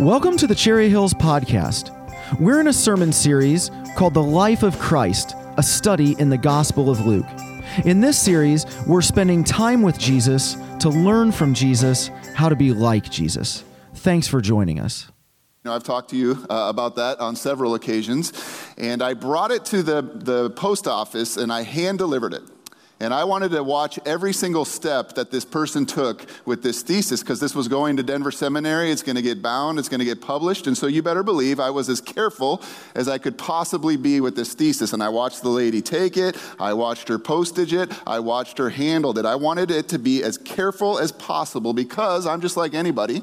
Welcome to the Cherry Hills Podcast. We're in a sermon series called The Life of Christ, a study in the Gospel of Luke. In this series, we're spending time with Jesus to learn from Jesus how to be like Jesus. Thanks for joining us. You know, I've talked to you uh, about that on several occasions, and I brought it to the, the post office and I hand delivered it. And I wanted to watch every single step that this person took with this thesis because this was going to Denver Seminary. It's going to get bound, it's going to get published. And so you better believe I was as careful as I could possibly be with this thesis. And I watched the lady take it, I watched her postage it, I watched her handle it. I wanted it to be as careful as possible because I'm just like anybody.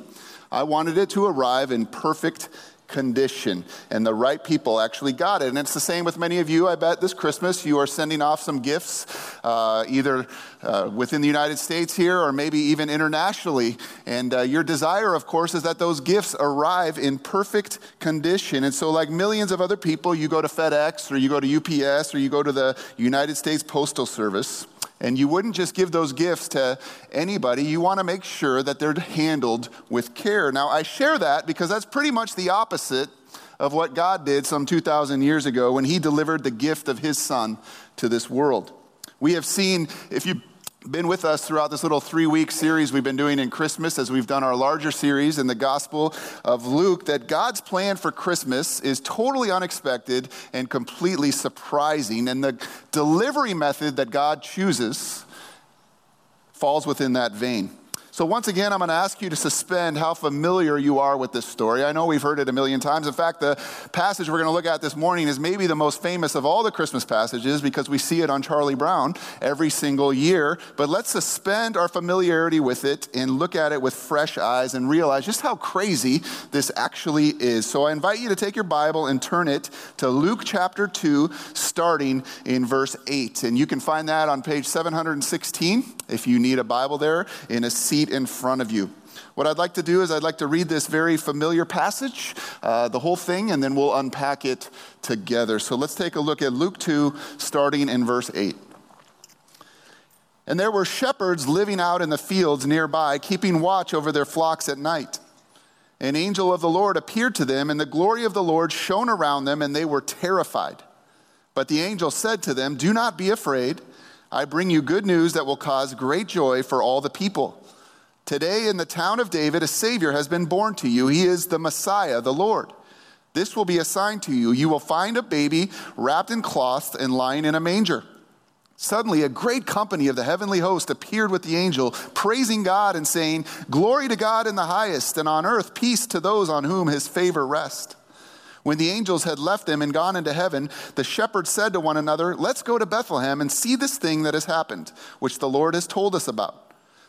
I wanted it to arrive in perfect condition. And the right people actually got it. And it's the same with many of you, I bet, this Christmas. You are sending off some gifts, uh, either uh, within the United States here or maybe even internationally. And uh, your desire, of course, is that those gifts arrive in perfect condition. And so, like millions of other people, you go to FedEx or you go to UPS or you go to the United States Postal Service. And you wouldn't just give those gifts to anybody. You want to make sure that they're handled with care. Now, I share that because that's pretty much the opposite of what God did some 2,000 years ago when He delivered the gift of His Son to this world. We have seen, if you been with us throughout this little three week series we've been doing in Christmas as we've done our larger series in the Gospel of Luke that God's plan for Christmas is totally unexpected and completely surprising. And the delivery method that God chooses falls within that vein. So, once again, I'm going to ask you to suspend how familiar you are with this story. I know we've heard it a million times. In fact, the passage we're going to look at this morning is maybe the most famous of all the Christmas passages because we see it on Charlie Brown every single year. But let's suspend our familiarity with it and look at it with fresh eyes and realize just how crazy this actually is. So, I invite you to take your Bible and turn it to Luke chapter 2, starting in verse 8. And you can find that on page 716 if you need a Bible there in a seat in front of you. What I'd like to do is I'd like to read this very familiar passage, uh, the whole thing, and then we'll unpack it together. So let's take a look at Luke 2, starting in verse 8. And there were shepherds living out in the fields nearby, keeping watch over their flocks at night. An angel of the Lord appeared to them, and the glory of the Lord shone around them, and they were terrified. But the angel said to them, Do not be afraid. I bring you good news that will cause great joy for all the people. Today in the town of David, a Savior has been born to you. He is the Messiah, the Lord. This will be a sign to you. You will find a baby wrapped in cloth and lying in a manger. Suddenly, a great company of the heavenly host appeared with the angel, praising God and saying, Glory to God in the highest, and on earth peace to those on whom his favor rests. When the angels had left them and gone into heaven, the shepherds said to one another, Let's go to Bethlehem and see this thing that has happened, which the Lord has told us about.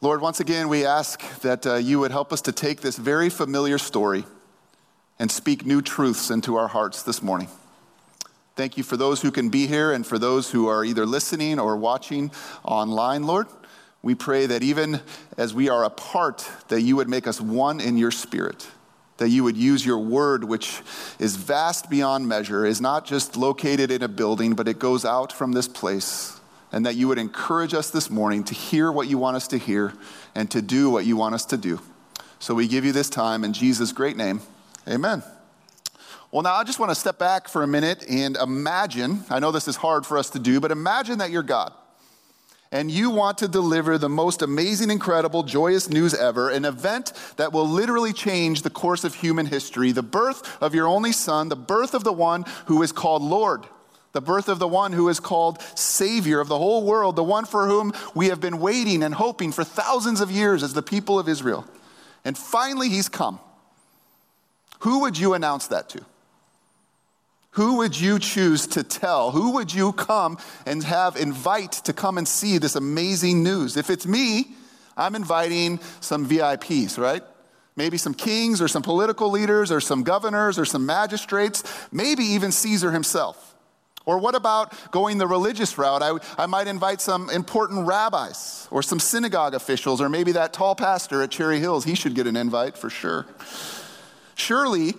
Lord, once again, we ask that uh, you would help us to take this very familiar story and speak new truths into our hearts this morning. Thank you for those who can be here and for those who are either listening or watching online, Lord. We pray that even as we are apart, that you would make us one in your spirit, that you would use your word, which is vast beyond measure, is not just located in a building, but it goes out from this place and that you would encourage us this morning to hear what you want us to hear and to do what you want us to do. So we give you this time in Jesus' great name. Amen. Well, now I just want to step back for a minute and imagine I know this is hard for us to do, but imagine that you're God. And you want to deliver the most amazing, incredible, joyous news ever, an event that will literally change the course of human history the birth of your only son, the birth of the one who is called Lord the birth of the one who is called Savior of the whole world, the one for whom we have been waiting and hoping for thousands of years as the people of Israel. And finally, he's come. Who would you announce that to? Who would you choose to tell? Who would you come and have invite to come and see this amazing news? If it's me, I'm inviting some VIPs, right? Maybe some kings or some political leaders or some governors or some magistrates, maybe even Caesar himself. Or what about going the religious route? I, I might invite some important rabbis or some synagogue officials or maybe that tall pastor at Cherry Hills. He should get an invite for sure. Surely,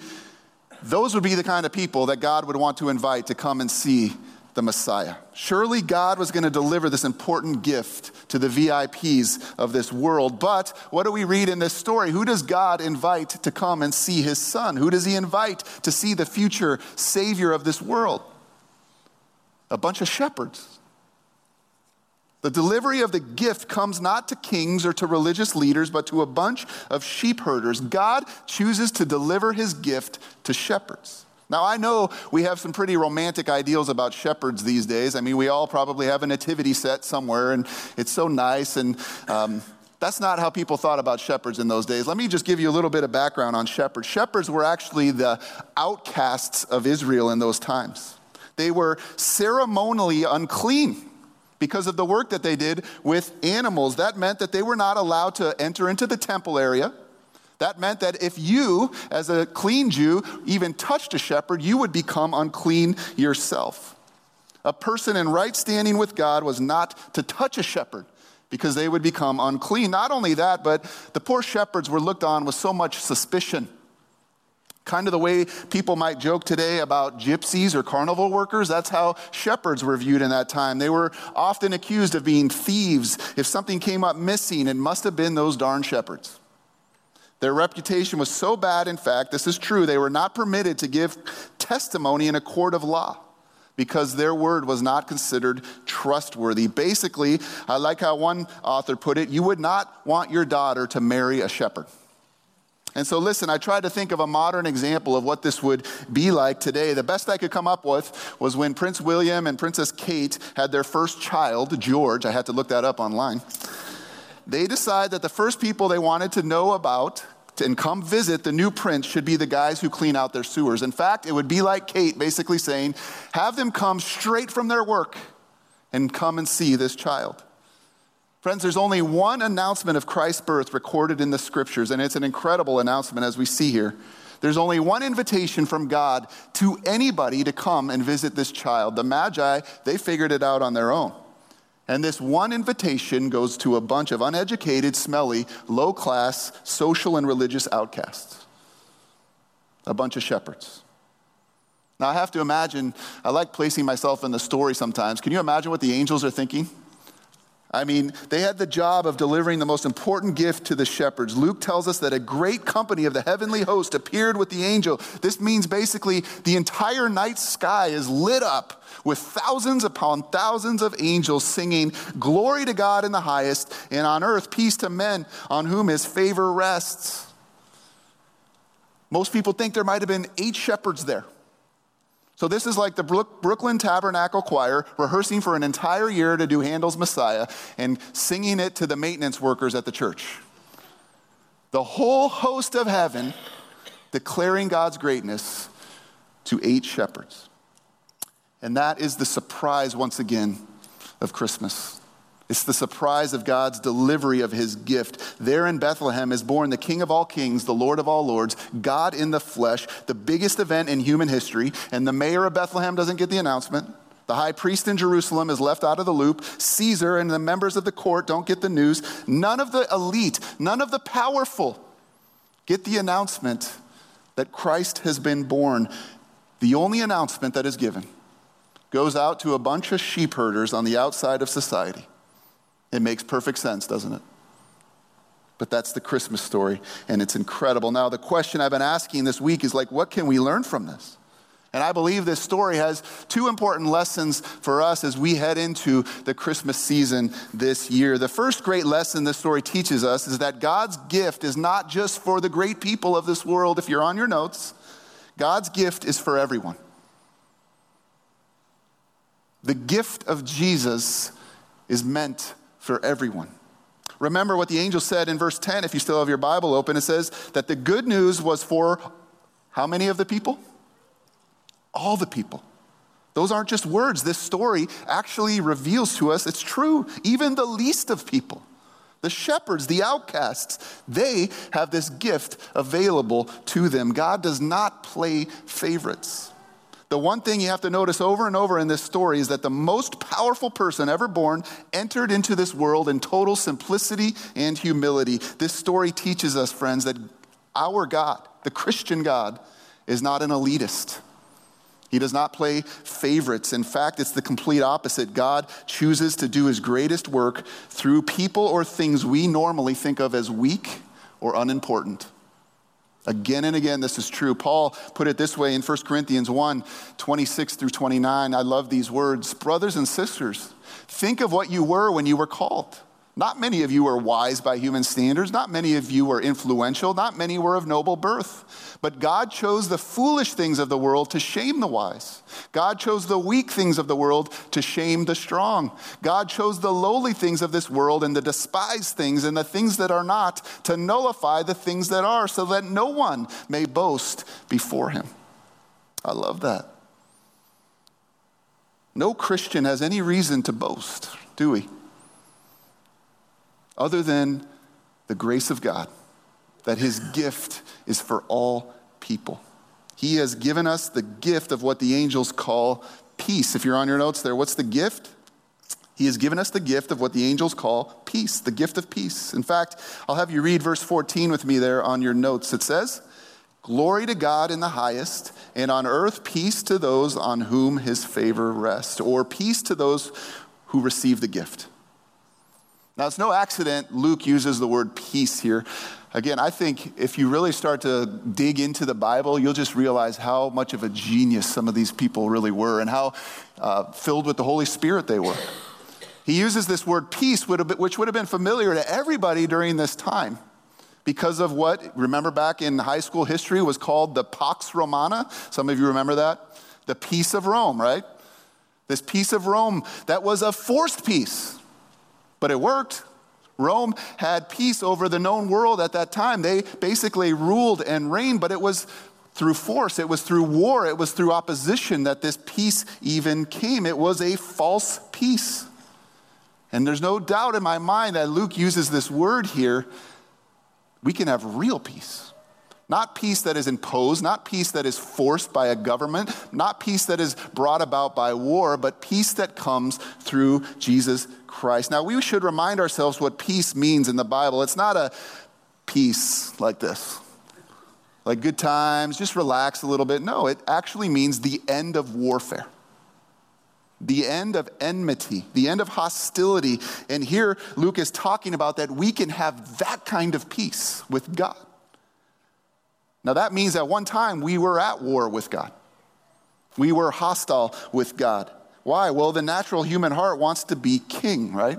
those would be the kind of people that God would want to invite to come and see the Messiah. Surely God was going to deliver this important gift to the VIPs of this world. But what do we read in this story? Who does God invite to come and see his son? Who does he invite to see the future Savior of this world? A bunch of shepherds. The delivery of the gift comes not to kings or to religious leaders, but to a bunch of sheep herders. God chooses to deliver his gift to shepherds. Now, I know we have some pretty romantic ideals about shepherds these days. I mean, we all probably have a nativity set somewhere, and it's so nice. And um, that's not how people thought about shepherds in those days. Let me just give you a little bit of background on shepherds. Shepherds were actually the outcasts of Israel in those times. They were ceremonially unclean because of the work that they did with animals. That meant that they were not allowed to enter into the temple area. That meant that if you, as a clean Jew, even touched a shepherd, you would become unclean yourself. A person in right standing with God was not to touch a shepherd because they would become unclean. Not only that, but the poor shepherds were looked on with so much suspicion. Kind of the way people might joke today about gypsies or carnival workers, that's how shepherds were viewed in that time. They were often accused of being thieves. If something came up missing, it must have been those darn shepherds. Their reputation was so bad, in fact, this is true, they were not permitted to give testimony in a court of law because their word was not considered trustworthy. Basically, I like how one author put it you would not want your daughter to marry a shepherd. And so, listen, I tried to think of a modern example of what this would be like today. The best I could come up with was when Prince William and Princess Kate had their first child, George. I had to look that up online. They decided that the first people they wanted to know about and come visit the new prince should be the guys who clean out their sewers. In fact, it would be like Kate basically saying, have them come straight from their work and come and see this child. Friends, there's only one announcement of Christ's birth recorded in the scriptures, and it's an incredible announcement as we see here. There's only one invitation from God to anybody to come and visit this child. The Magi, they figured it out on their own. And this one invitation goes to a bunch of uneducated, smelly, low class, social and religious outcasts. A bunch of shepherds. Now, I have to imagine, I like placing myself in the story sometimes. Can you imagine what the angels are thinking? I mean, they had the job of delivering the most important gift to the shepherds. Luke tells us that a great company of the heavenly host appeared with the angel. This means basically the entire night sky is lit up with thousands upon thousands of angels singing, Glory to God in the highest, and on earth peace to men on whom his favor rests. Most people think there might have been eight shepherds there. So, this is like the Brooklyn Tabernacle Choir rehearsing for an entire year to do Handel's Messiah and singing it to the maintenance workers at the church. The whole host of heaven declaring God's greatness to eight shepherds. And that is the surprise, once again, of Christmas. It's the surprise of God's delivery of his gift. There in Bethlehem is born the King of all kings, the Lord of all lords, God in the flesh, the biggest event in human history. And the mayor of Bethlehem doesn't get the announcement. The high priest in Jerusalem is left out of the loop. Caesar and the members of the court don't get the news. None of the elite, none of the powerful get the announcement that Christ has been born. The only announcement that is given goes out to a bunch of sheep herders on the outside of society. It makes perfect sense, doesn't it? But that's the Christmas story, and it's incredible. Now, the question I've been asking this week is like, what can we learn from this? And I believe this story has two important lessons for us as we head into the Christmas season this year. The first great lesson this story teaches us is that God's gift is not just for the great people of this world. If you're on your notes, God's gift is for everyone. The gift of Jesus is meant for everyone. Remember what the angel said in verse 10, if you still have your Bible open, it says that the good news was for how many of the people? All the people. Those aren't just words. This story actually reveals to us it's true, even the least of people. The shepherds, the outcasts, they have this gift available to them. God does not play favorites. The one thing you have to notice over and over in this story is that the most powerful person ever born entered into this world in total simplicity and humility. This story teaches us, friends, that our God, the Christian God, is not an elitist. He does not play favorites. In fact, it's the complete opposite. God chooses to do his greatest work through people or things we normally think of as weak or unimportant. Again and again, this is true. Paul put it this way in 1 Corinthians 1 26 through 29. I love these words. Brothers and sisters, think of what you were when you were called. Not many of you were wise by human standards. Not many of you were influential. Not many were of noble birth. But God chose the foolish things of the world to shame the wise. God chose the weak things of the world to shame the strong. God chose the lowly things of this world and the despised things and the things that are not to nullify the things that are, so that no one may boast before him. I love that. No Christian has any reason to boast, do we? Other than the grace of God, that his gift is for all people. He has given us the gift of what the angels call peace. If you're on your notes there, what's the gift? He has given us the gift of what the angels call peace, the gift of peace. In fact, I'll have you read verse 14 with me there on your notes. It says, Glory to God in the highest, and on earth peace to those on whom his favor rests, or peace to those who receive the gift. Now, it's no accident Luke uses the word peace here. Again, I think if you really start to dig into the Bible, you'll just realize how much of a genius some of these people really were and how uh, filled with the Holy Spirit they were. He uses this word peace, which would have been familiar to everybody during this time because of what, remember back in high school history, was called the Pax Romana. Some of you remember that? The peace of Rome, right? This peace of Rome that was a forced peace. But it worked. Rome had peace over the known world at that time. They basically ruled and reigned, but it was through force, it was through war, it was through opposition that this peace even came. It was a false peace. And there's no doubt in my mind that Luke uses this word here. We can have real peace. Not peace that is imposed, not peace that is forced by a government, not peace that is brought about by war, but peace that comes through Jesus Christ. Now, we should remind ourselves what peace means in the Bible. It's not a peace like this, like good times, just relax a little bit. No, it actually means the end of warfare the end of enmity, the end of hostility. And here Luke is talking about that we can have that kind of peace with God. Now, that means at one time we were at war with God, we were hostile with God. Why? Well, the natural human heart wants to be king, right?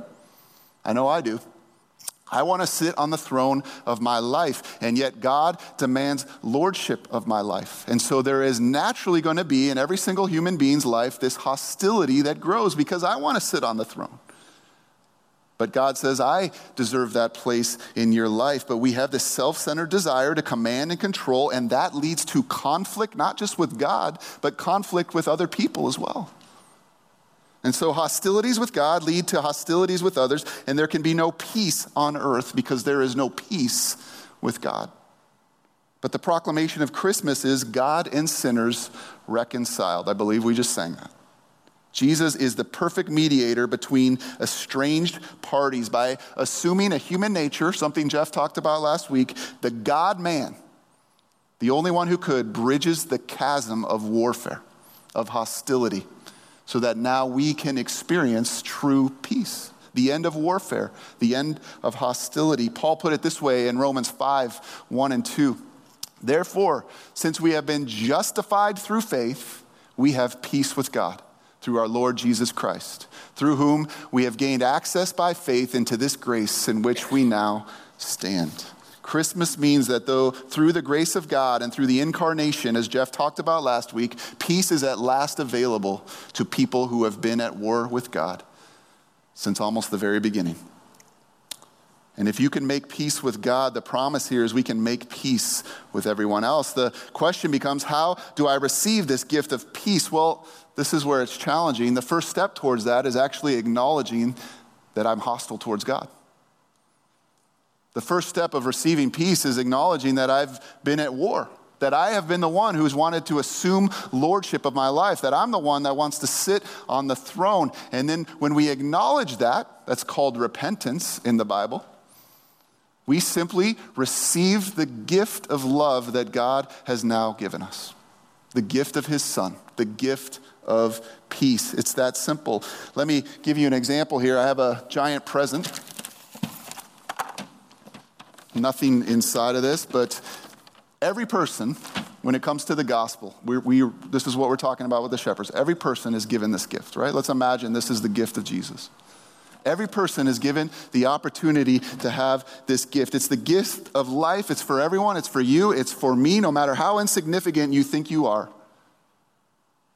I know I do. I want to sit on the throne of my life, and yet God demands lordship of my life. And so there is naturally going to be in every single human being's life this hostility that grows because I want to sit on the throne. But God says, I deserve that place in your life. But we have this self centered desire to command and control, and that leads to conflict, not just with God, but conflict with other people as well. And so hostilities with God lead to hostilities with others, and there can be no peace on earth because there is no peace with God. But the proclamation of Christmas is God and sinners reconciled. I believe we just sang that. Jesus is the perfect mediator between estranged parties by assuming a human nature, something Jeff talked about last week. The God man, the only one who could, bridges the chasm of warfare, of hostility, so that now we can experience true peace. The end of warfare, the end of hostility. Paul put it this way in Romans 5 1 and 2. Therefore, since we have been justified through faith, we have peace with God through our Lord Jesus Christ, through whom we have gained access by faith into this grace in which we now stand. Christmas means that though through the grace of God and through the incarnation, as Jeff talked about last week, peace is at last available to people who have been at war with God since almost the very beginning. And if you can make peace with God, the promise here is we can make peace with everyone else. The question becomes how do I receive this gift of peace? Well, this is where it's challenging. The first step towards that is actually acknowledging that I'm hostile towards God. The first step of receiving peace is acknowledging that I've been at war, that I have been the one who's wanted to assume lordship of my life, that I'm the one that wants to sit on the throne. And then when we acknowledge that, that's called repentance in the Bible. We simply receive the gift of love that God has now given us the gift of His Son, the gift of peace. It's that simple. Let me give you an example here. I have a giant present nothing inside of this, but every person, when it comes to the gospel, we, we, this is what we're talking about with the shepherds. Every person is given this gift, right? Let's imagine this is the gift of Jesus. Every person is given the opportunity to have this gift. It's the gift of life. It's for everyone. It's for you. It's for me, no matter how insignificant you think you are,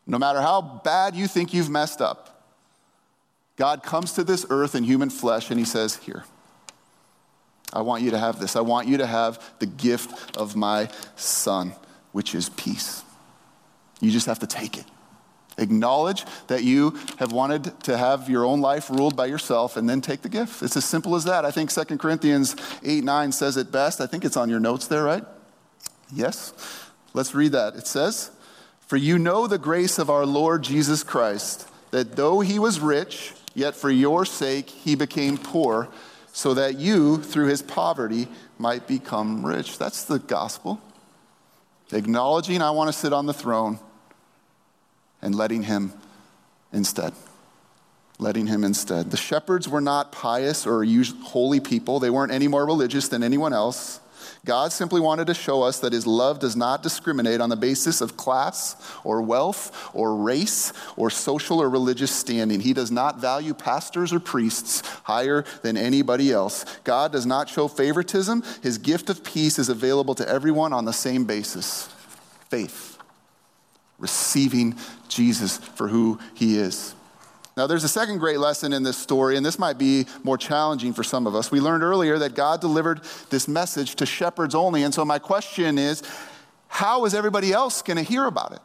no matter how bad you think you've messed up. God comes to this earth in human flesh and he says, Here, I want you to have this. I want you to have the gift of my son, which is peace. You just have to take it. Acknowledge that you have wanted to have your own life ruled by yourself and then take the gift. It's as simple as that. I think 2 Corinthians 8 9 says it best. I think it's on your notes there, right? Yes. Let's read that. It says, For you know the grace of our Lord Jesus Christ, that though he was rich, yet for your sake he became poor so that you, through his poverty, might become rich. That's the gospel. Acknowledging I want to sit on the throne and letting him instead. Letting him instead. The shepherds were not pious or holy people, they weren't any more religious than anyone else. God simply wanted to show us that his love does not discriminate on the basis of class or wealth or race or social or religious standing. He does not value pastors or priests higher than anybody else. God does not show favoritism. His gift of peace is available to everyone on the same basis faith, receiving Jesus for who he is. Now, there's a second great lesson in this story, and this might be more challenging for some of us. We learned earlier that God delivered this message to shepherds only, and so my question is how is everybody else going to hear about it?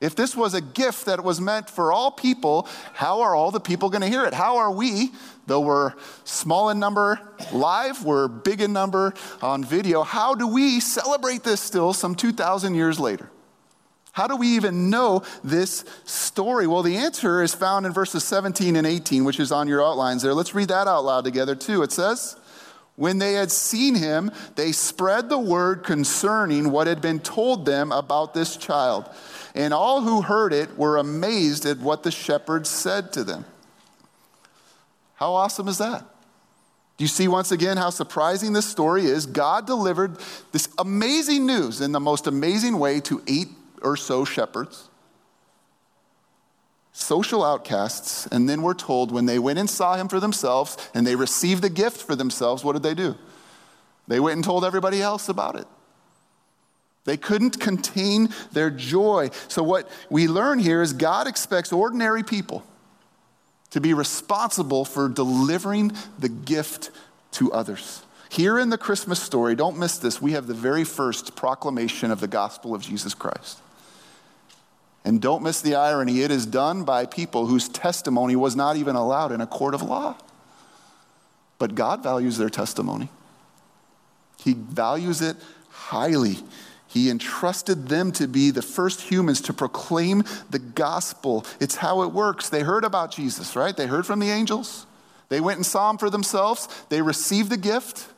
If this was a gift that was meant for all people, how are all the people going to hear it? How are we, though we're small in number live, we're big in number on video, how do we celebrate this still some 2,000 years later? How do we even know this story? Well, the answer is found in verses 17 and 18, which is on your outlines there. Let's read that out loud together, too. It says, When they had seen him, they spread the word concerning what had been told them about this child. And all who heard it were amazed at what the shepherds said to them. How awesome is that? Do you see once again how surprising this story is? God delivered this amazing news in the most amazing way to eight or so shepherds, social outcasts, and then we're told when they went and saw him for themselves and they received the gift for themselves, what did they do? They went and told everybody else about it. They couldn't contain their joy. So, what we learn here is God expects ordinary people to be responsible for delivering the gift to others. Here in the Christmas story, don't miss this, we have the very first proclamation of the gospel of Jesus Christ. And don't miss the irony, it is done by people whose testimony was not even allowed in a court of law. But God values their testimony, He values it highly. He entrusted them to be the first humans to proclaim the gospel. It's how it works. They heard about Jesus, right? They heard from the angels. They went and saw him for themselves. They received the gift.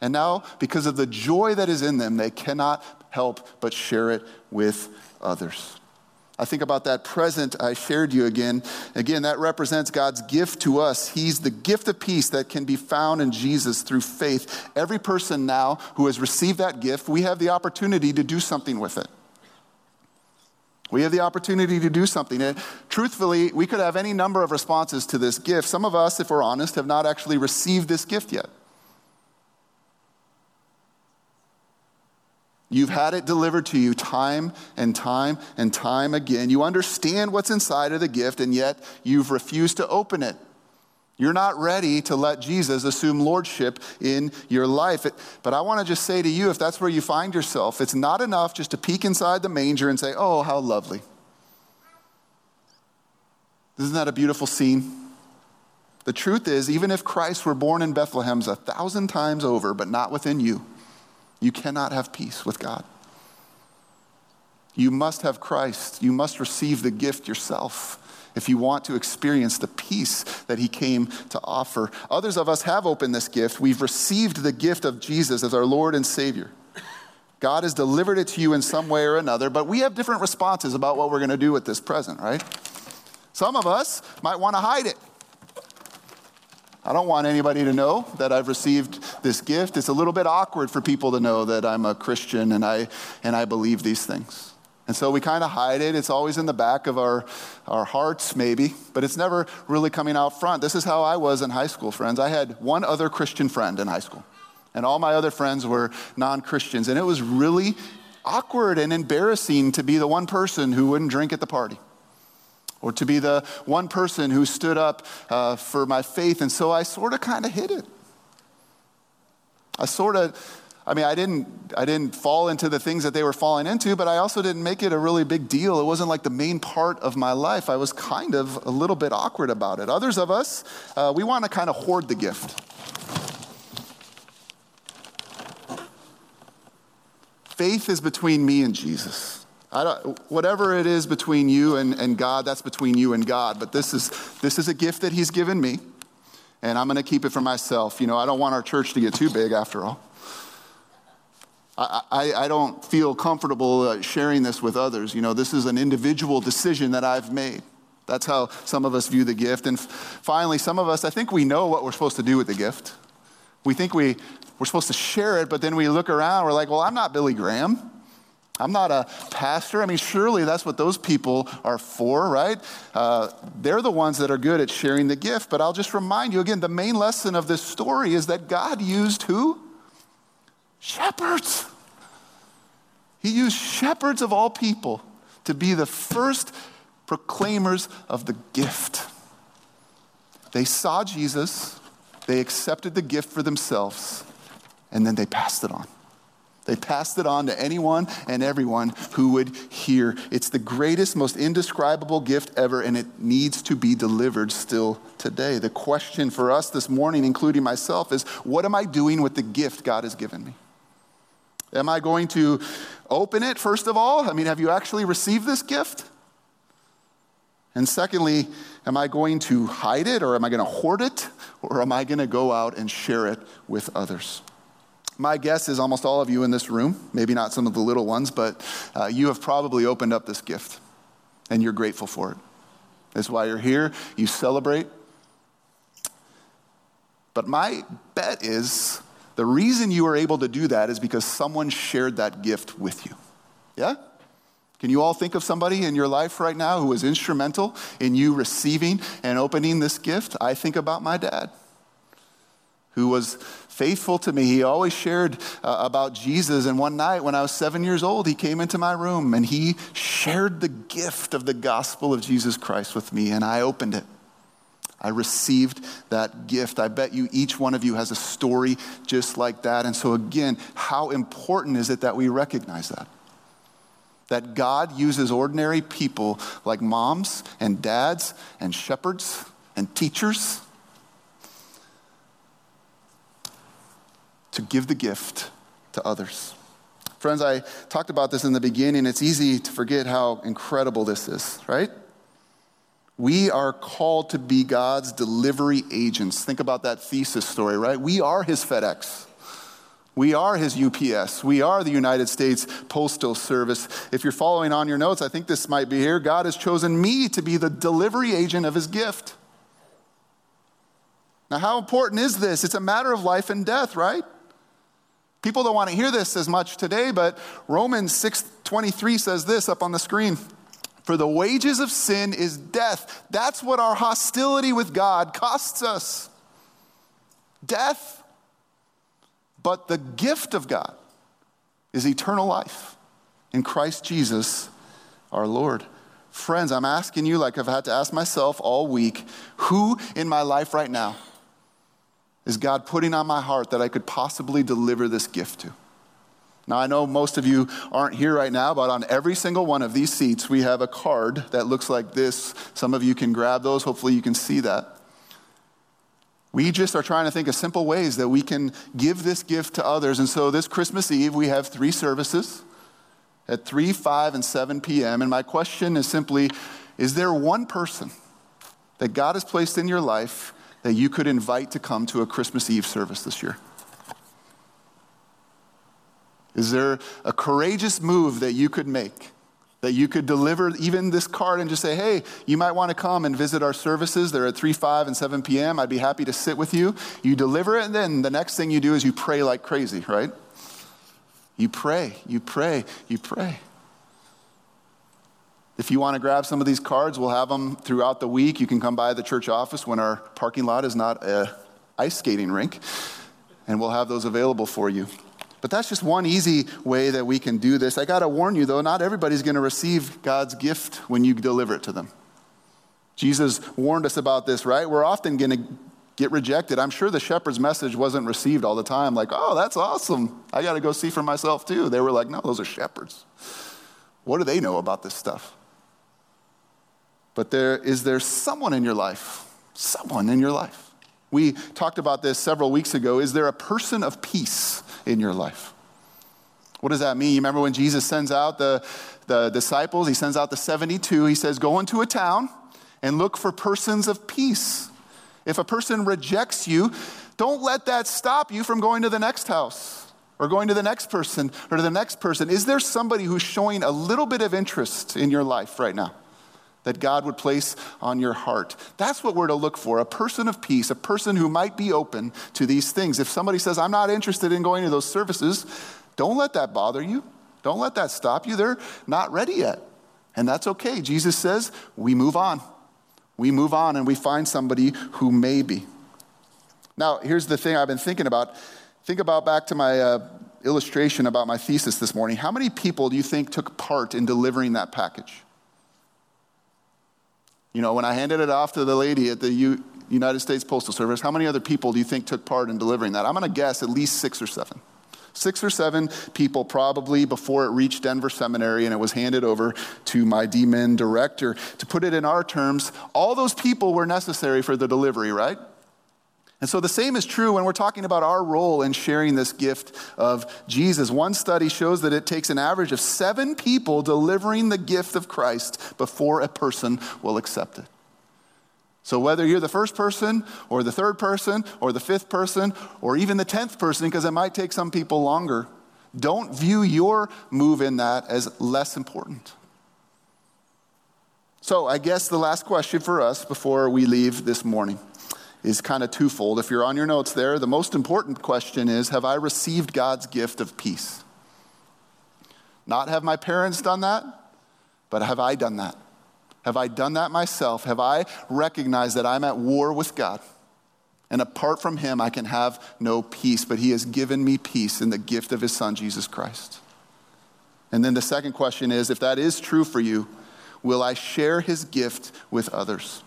And now, because of the joy that is in them, they cannot help but share it with others. I think about that present I shared you again. Again, that represents God's gift to us. He's the gift of peace that can be found in Jesus through faith. Every person now who has received that gift, we have the opportunity to do something with it. We have the opportunity to do something. And truthfully, we could have any number of responses to this gift. Some of us, if we're honest, have not actually received this gift yet. You've had it delivered to you time and time and time again. You understand what's inside of the gift, and yet you've refused to open it. You're not ready to let Jesus assume lordship in your life. It, but I want to just say to you if that's where you find yourself, it's not enough just to peek inside the manger and say, oh, how lovely. Isn't that a beautiful scene? The truth is, even if Christ were born in Bethlehem a thousand times over, but not within you, you cannot have peace with God. You must have Christ. You must receive the gift yourself if you want to experience the peace that he came to offer. Others of us have opened this gift. We've received the gift of Jesus as our Lord and Savior. God has delivered it to you in some way or another, but we have different responses about what we're going to do with this present, right? Some of us might want to hide it. I don't want anybody to know that I've received this gift. It's a little bit awkward for people to know that I'm a Christian and I, and I believe these things. And so we kind of hide it. It's always in the back of our, our hearts, maybe, but it's never really coming out front. This is how I was in high school, friends. I had one other Christian friend in high school, and all my other friends were non Christians. And it was really awkward and embarrassing to be the one person who wouldn't drink at the party or to be the one person who stood up uh, for my faith. And so I sort of kind of hid it. I sort of I mean, I didn't, I didn't fall into the things that they were falling into, but I also didn't make it a really big deal. It wasn't like the main part of my life. I was kind of a little bit awkward about it. Others of us, uh, we want to kind of hoard the gift. Faith is between me and Jesus. whatever it is between you and, and God, that's between you and God. But this is, this is a gift that He's given me, and I'm going to keep it for myself. You know, I don't want our church to get too big after all. I, I, don't feel comfortable uh, sharing this with others. You know, this is an individual decision that I've made. That's how some of us view the gift. And finally, some of us, I think we know what we're supposed to do with the gift. We think we, we're supposed to share it, but then we look around, we're like, well, I'm not Billy Graham. I'm not a pastor. I mean, surely that's what those people are for, right? Uh, they're the ones that are good at sharing the gift. But I'll just remind you again the main lesson of this story is that God used who? Shepherds. He used shepherds of all people to be the first proclaimers of the gift. They saw Jesus, they accepted the gift for themselves, and then they passed it on. They passed it on to anyone and everyone who would hear. It's the greatest, most indescribable gift ever, and it needs to be delivered still today. The question for us this morning, including myself, is what am I doing with the gift God has given me? Am I going to open it, first of all? I mean, have you actually received this gift? And secondly, am I going to hide it or am I going to hoard it or am I going to go out and share it with others? My guess is almost all of you in this room, maybe not some of the little ones, but uh, you have probably opened up this gift and you're grateful for it. That's why you're here. You celebrate. But my bet is the reason you are able to do that is because someone shared that gift with you. Yeah? Can you all think of somebody in your life right now who was instrumental in you receiving and opening this gift? I think about my dad, who was faithful to me. He always shared uh, about Jesus. And one night when I was seven years old, he came into my room and he shared the gift of the gospel of Jesus Christ with me, and I opened it. I received that gift. I bet you each one of you has a story just like that. And so, again, how important is it that we recognize that? That God uses ordinary people like moms and dads and shepherds and teachers to give the gift to others. Friends, I talked about this in the beginning. It's easy to forget how incredible this is, right? We are called to be God's delivery agents. Think about that thesis story, right? We are his FedEx. We are his UPS. We are the United States Postal Service. If you're following on your notes, I think this might be here. God has chosen me to be the delivery agent of his gift. Now, how important is this? It's a matter of life and death, right? People don't want to hear this as much today, but Romans 6:23 says this up on the screen. For the wages of sin is death. That's what our hostility with God costs us death. But the gift of God is eternal life in Christ Jesus our Lord. Friends, I'm asking you, like I've had to ask myself all week, who in my life right now is God putting on my heart that I could possibly deliver this gift to? Now, I know most of you aren't here right now, but on every single one of these seats, we have a card that looks like this. Some of you can grab those. Hopefully, you can see that. We just are trying to think of simple ways that we can give this gift to others. And so this Christmas Eve, we have three services at 3, 5, and 7 p.m. And my question is simply Is there one person that God has placed in your life that you could invite to come to a Christmas Eve service this year? Is there a courageous move that you could make? That you could deliver even this card and just say, hey, you might want to come and visit our services. They're at 3, 5, and 7 p.m. I'd be happy to sit with you. You deliver it, and then the next thing you do is you pray like crazy, right? You pray, you pray, you pray. If you want to grab some of these cards, we'll have them throughout the week. You can come by the church office when our parking lot is not a ice skating rink, and we'll have those available for you. But that's just one easy way that we can do this. I got to warn you, though, not everybody's going to receive God's gift when you deliver it to them. Jesus warned us about this, right? We're often going to get rejected. I'm sure the shepherd's message wasn't received all the time, like, oh, that's awesome. I got to go see for myself, too. They were like, no, those are shepherds. What do they know about this stuff? But there, is there someone in your life, someone in your life? We talked about this several weeks ago. Is there a person of peace in your life. What does that mean? You remember when Jesus sends out the, the disciples, he sends out the 72, he says, Go into a town and look for persons of peace. If a person rejects you, don't let that stop you from going to the next house or going to the next person or to the next person. Is there somebody who's showing a little bit of interest in your life right now? That God would place on your heart. That's what we're to look for a person of peace, a person who might be open to these things. If somebody says, I'm not interested in going to those services, don't let that bother you. Don't let that stop you. They're not ready yet. And that's okay. Jesus says, we move on. We move on and we find somebody who may be. Now, here's the thing I've been thinking about. Think about back to my uh, illustration about my thesis this morning. How many people do you think took part in delivering that package? You know, when I handed it off to the lady at the U- United States Postal Service, how many other people do you think took part in delivering that? I'm going to guess at least six or seven. Six or seven people, probably before it reached Denver Seminary and it was handed over to my DMin director. To put it in our terms, all those people were necessary for the delivery, right? And so the same is true when we're talking about our role in sharing this gift of Jesus. One study shows that it takes an average of seven people delivering the gift of Christ before a person will accept it. So whether you're the first person or the third person or the fifth person or even the tenth person, because it might take some people longer, don't view your move in that as less important. So I guess the last question for us before we leave this morning is kind of twofold. If you're on your notes there, the most important question is Have I received God's gift of peace? Not have my parents done that, but have I done that? Have I done that myself? Have I recognized that I'm at war with God? And apart from Him, I can have no peace, but He has given me peace in the gift of His Son, Jesus Christ. And then the second question is if that is true for you, will I share His gift with others?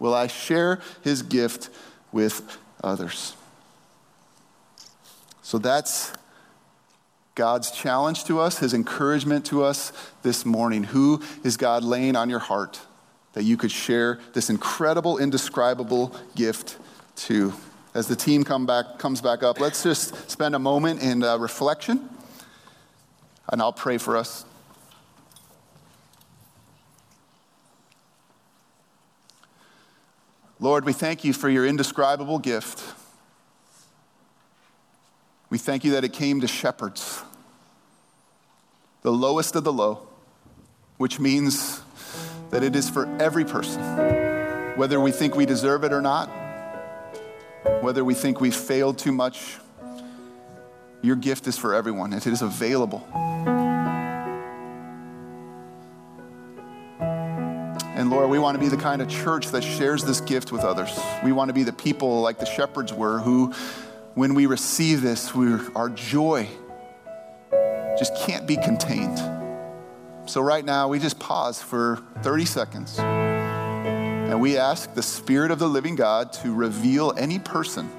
Will I share his gift with others? So that's God's challenge to us, his encouragement to us this morning. Who is God laying on your heart that you could share this incredible, indescribable gift to? As the team come back, comes back up, let's just spend a moment in uh, reflection, and I'll pray for us. Lord, we thank you for your indescribable gift. We thank you that it came to shepherds, the lowest of the low, which means that it is for every person, whether we think we deserve it or not, whether we think we've failed too much. Your gift is for everyone, it is available. And Lord, we want to be the kind of church that shares this gift with others. We want to be the people like the shepherds were who, when we receive this, our joy just can't be contained. So, right now, we just pause for 30 seconds and we ask the Spirit of the living God to reveal any person,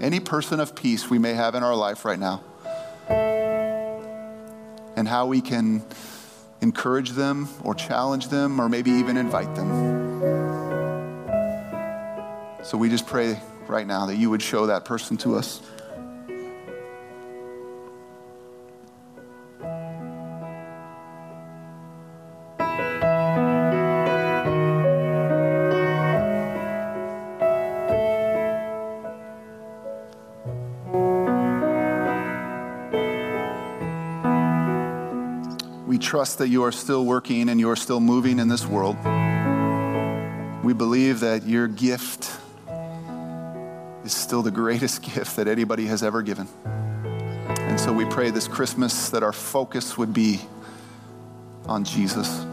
any person of peace we may have in our life right now, and how we can encourage them or challenge them or maybe even invite them. So we just pray right now that you would show that person to us. Trust that you are still working and you are still moving in this world. We believe that your gift is still the greatest gift that anybody has ever given. And so we pray this Christmas that our focus would be on Jesus.